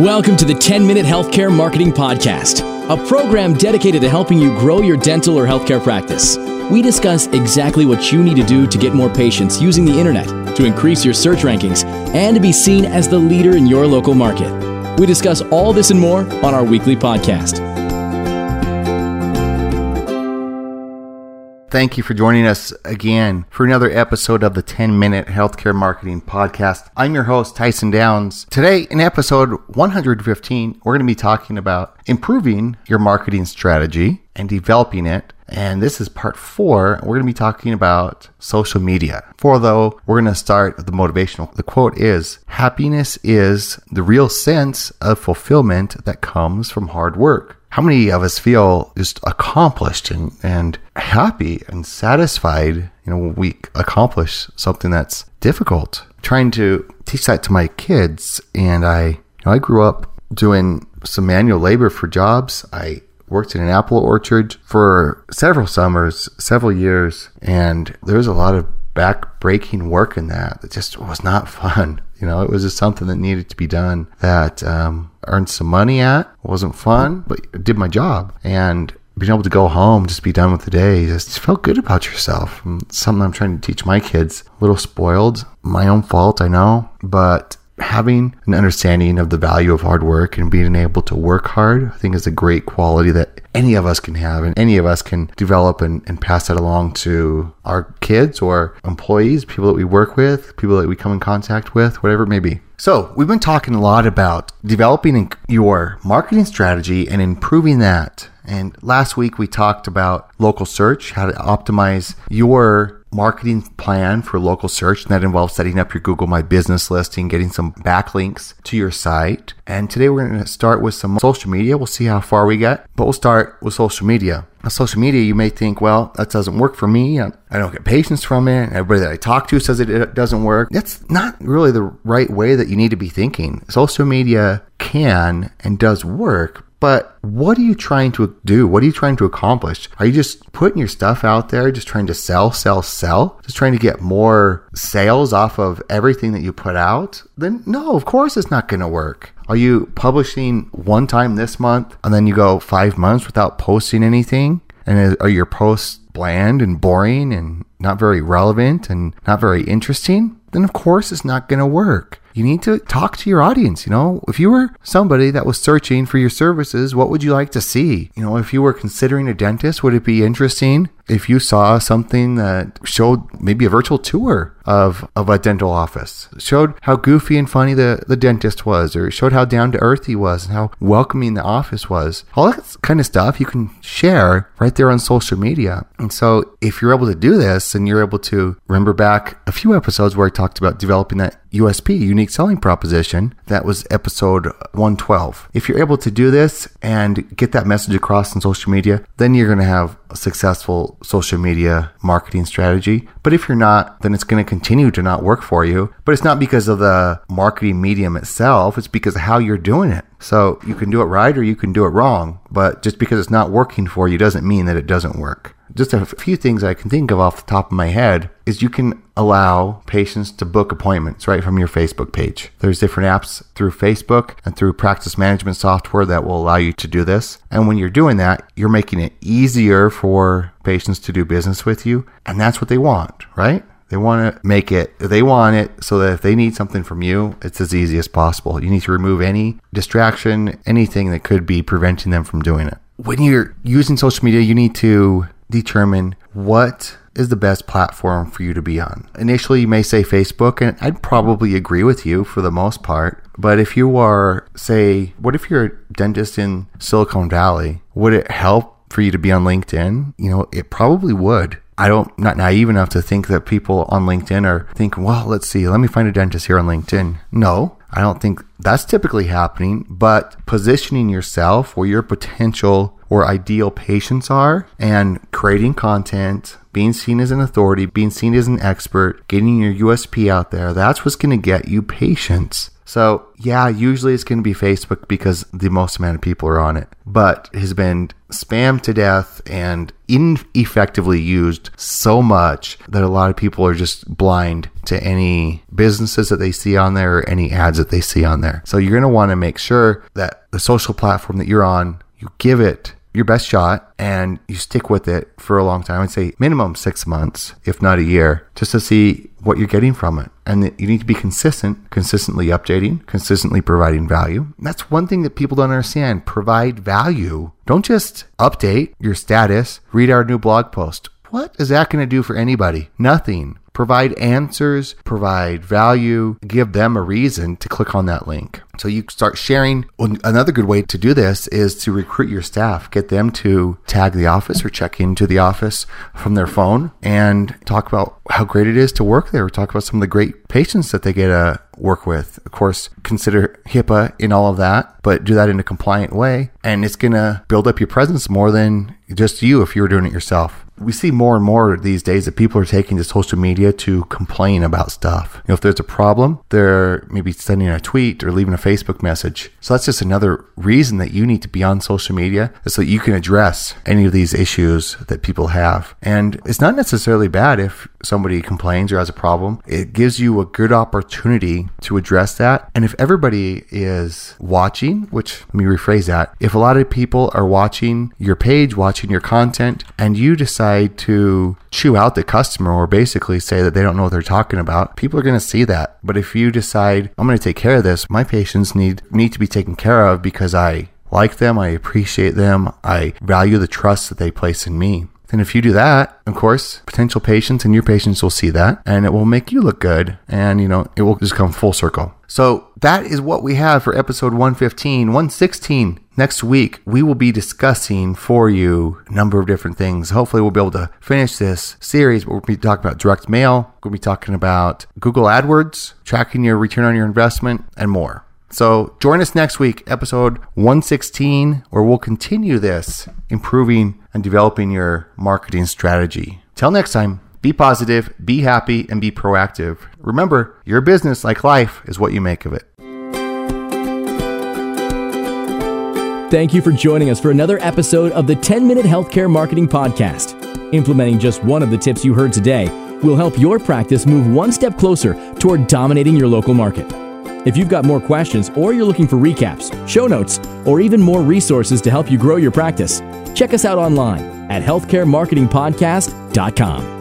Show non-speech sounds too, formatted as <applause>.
Welcome to the 10 Minute Healthcare Marketing Podcast, a program dedicated to helping you grow your dental or healthcare practice. We discuss exactly what you need to do to get more patients using the internet, to increase your search rankings, and to be seen as the leader in your local market. We discuss all this and more on our weekly podcast. Thank you for joining us again for another episode of the 10 Minute Healthcare Marketing Podcast. I'm your host, Tyson Downs. Today, in episode 115, we're going to be talking about improving your marketing strategy and developing it. And this is part four. We're going to be talking about social media. For though, we're going to start with the motivational. The quote is Happiness is the real sense of fulfillment that comes from hard work how many of us feel just accomplished and, and happy and satisfied you know when we accomplish something that's difficult? Trying to teach that to my kids and i you know i grew up doing some manual labor for jobs. I worked in an apple orchard for several summers several years and there was a lot of back breaking work in that that just was not <laughs> fun you know, it was just something that needed to be done that um, earned some money at. Wasn't fun, but did my job. And being able to go home, just be done with the day, just felt good about yourself. Something I'm trying to teach my kids. A little spoiled, my own fault, I know, but having an understanding of the value of hard work and being able to work hard, I think is a great quality that any of us can have and any of us can develop and, and pass that along to our kids or employees, people that we work with, people that we come in contact with, whatever it may be. So, we've been talking a lot about developing your marketing strategy and improving that. And last week we talked about local search, how to optimize your marketing plan for local search, and that involves setting up your Google My Business listing, getting some backlinks to your site. And today we're going to start with some social media. We'll see how far we get, but we'll start with social media. Now, social media, you may think, well, that doesn't work for me. I don't get patients from it. Everybody that I talk to says it doesn't work. That's not really the right way that you need to be thinking. Social media can and does work, but what are you trying to do? What are you trying to accomplish? Are you just putting your stuff out there, just trying to sell, sell, sell? Just trying to get more sales off of everything that you put out? Then no, of course it's not going to work. Are you publishing one time this month and then you go five months without posting anything? And are your posts bland and boring and not very relevant and not very interesting? Then of course it's not going to work you need to talk to your audience. You know, if you were somebody that was searching for your services, what would you like to see? You know, if you were considering a dentist, would it be interesting if you saw something that showed maybe a virtual tour of, of a dental office, showed how goofy and funny the, the dentist was, or showed how down to earth he was and how welcoming the office was. All that kind of stuff you can share right there on social media. And so if you're able to do this and you're able to remember back a few episodes where I talked about developing that USP, unique selling proposition, that was episode 112. If you're able to do this and get that message across on social media, then you're going to have a successful social media marketing strategy. But if you're not, then it's going to continue to not work for you. But it's not because of the marketing medium itself, it's because of how you're doing it. So you can do it right or you can do it wrong. But just because it's not working for you doesn't mean that it doesn't work just a few things I can think of off the top of my head is you can allow patients to book appointments right from your Facebook page. There's different apps through Facebook and through practice management software that will allow you to do this. And when you're doing that, you're making it easier for patients to do business with you. And that's what they want, right? They want to make it, they want it so that if they need something from you, it's as easy as possible. You need to remove any distraction, anything that could be preventing them from doing it. When you're using social media, you need to determine what is the best platform for you to be on. Initially, you may say Facebook, and I'd probably agree with you for the most part. But if you are, say, what if you're a dentist in Silicon Valley? Would it help for you to be on LinkedIn? You know, it probably would. I don't not naive enough to think that people on LinkedIn are thinking, well, let's see, let me find a dentist here on LinkedIn. No, I don't think that's typically happening, but positioning yourself or your potential or ideal patients are and creating content, being seen as an authority, being seen as an expert, getting your USP out there, that's what's going to get you patients. So, yeah, usually it's going to be Facebook because the most amount of people are on it, but has been spammed to death and ineffectively used so much that a lot of people are just blind to any businesses that they see on there or any ads that they see on there. So, you're going to want to make sure that the social platform that you're on, you give it your best shot and you stick with it for a long time. I'd say minimum six months, if not a year, just to see what you're getting from it. And you need to be consistent, consistently updating, consistently providing value. That's one thing that people don't understand. Provide value. Don't just update your status, read our new blog post. What is that going to do for anybody? Nothing provide answers, provide value, give them a reason to click on that link. So you start sharing. Another good way to do this is to recruit your staff, get them to tag the office or check into the office from their phone and talk about how great it is to work there. Talk about some of the great patients that they get to work with. Of course, consider HIPAA in all of that, but do that in a compliant way. And it's going to build up your presence more than just you if you were doing it yourself we see more and more these days that people are taking to social media to complain about stuff. You know, if there's a problem, they're maybe sending a tweet or leaving a Facebook message. So that's just another reason that you need to be on social media is so that you can address any of these issues that people have. And it's not necessarily bad if somebody complains or has a problem. It gives you a good opportunity to address that. And if everybody is watching, which let me rephrase that, if a lot of people are watching your page, watching your content, and you decide to chew out the customer or basically say that they don't know what they're talking about, people are going to see that. But if you decide, I'm going to take care of this, my patients need, need to be taken care of because I like them, I appreciate them, I value the trust that they place in me. Then if you do that, of course, potential patients and your patients will see that and it will make you look good and you know, it will just come full circle. So that is what we have for episode 115, 116. Next week, we will be discussing for you a number of different things. Hopefully, we'll be able to finish this series. We'll be talking about direct mail. We'll be talking about Google AdWords, tracking your return on your investment, and more. So join us next week, episode 116, where we'll continue this improving and developing your marketing strategy. Till next time, be positive, be happy, and be proactive. Remember, your business, like life, is what you make of it. Thank you for joining us for another episode of the 10 Minute Healthcare Marketing Podcast. Implementing just one of the tips you heard today will help your practice move one step closer toward dominating your local market. If you've got more questions or you're looking for recaps, show notes, or even more resources to help you grow your practice, check us out online at healthcaremarketingpodcast.com.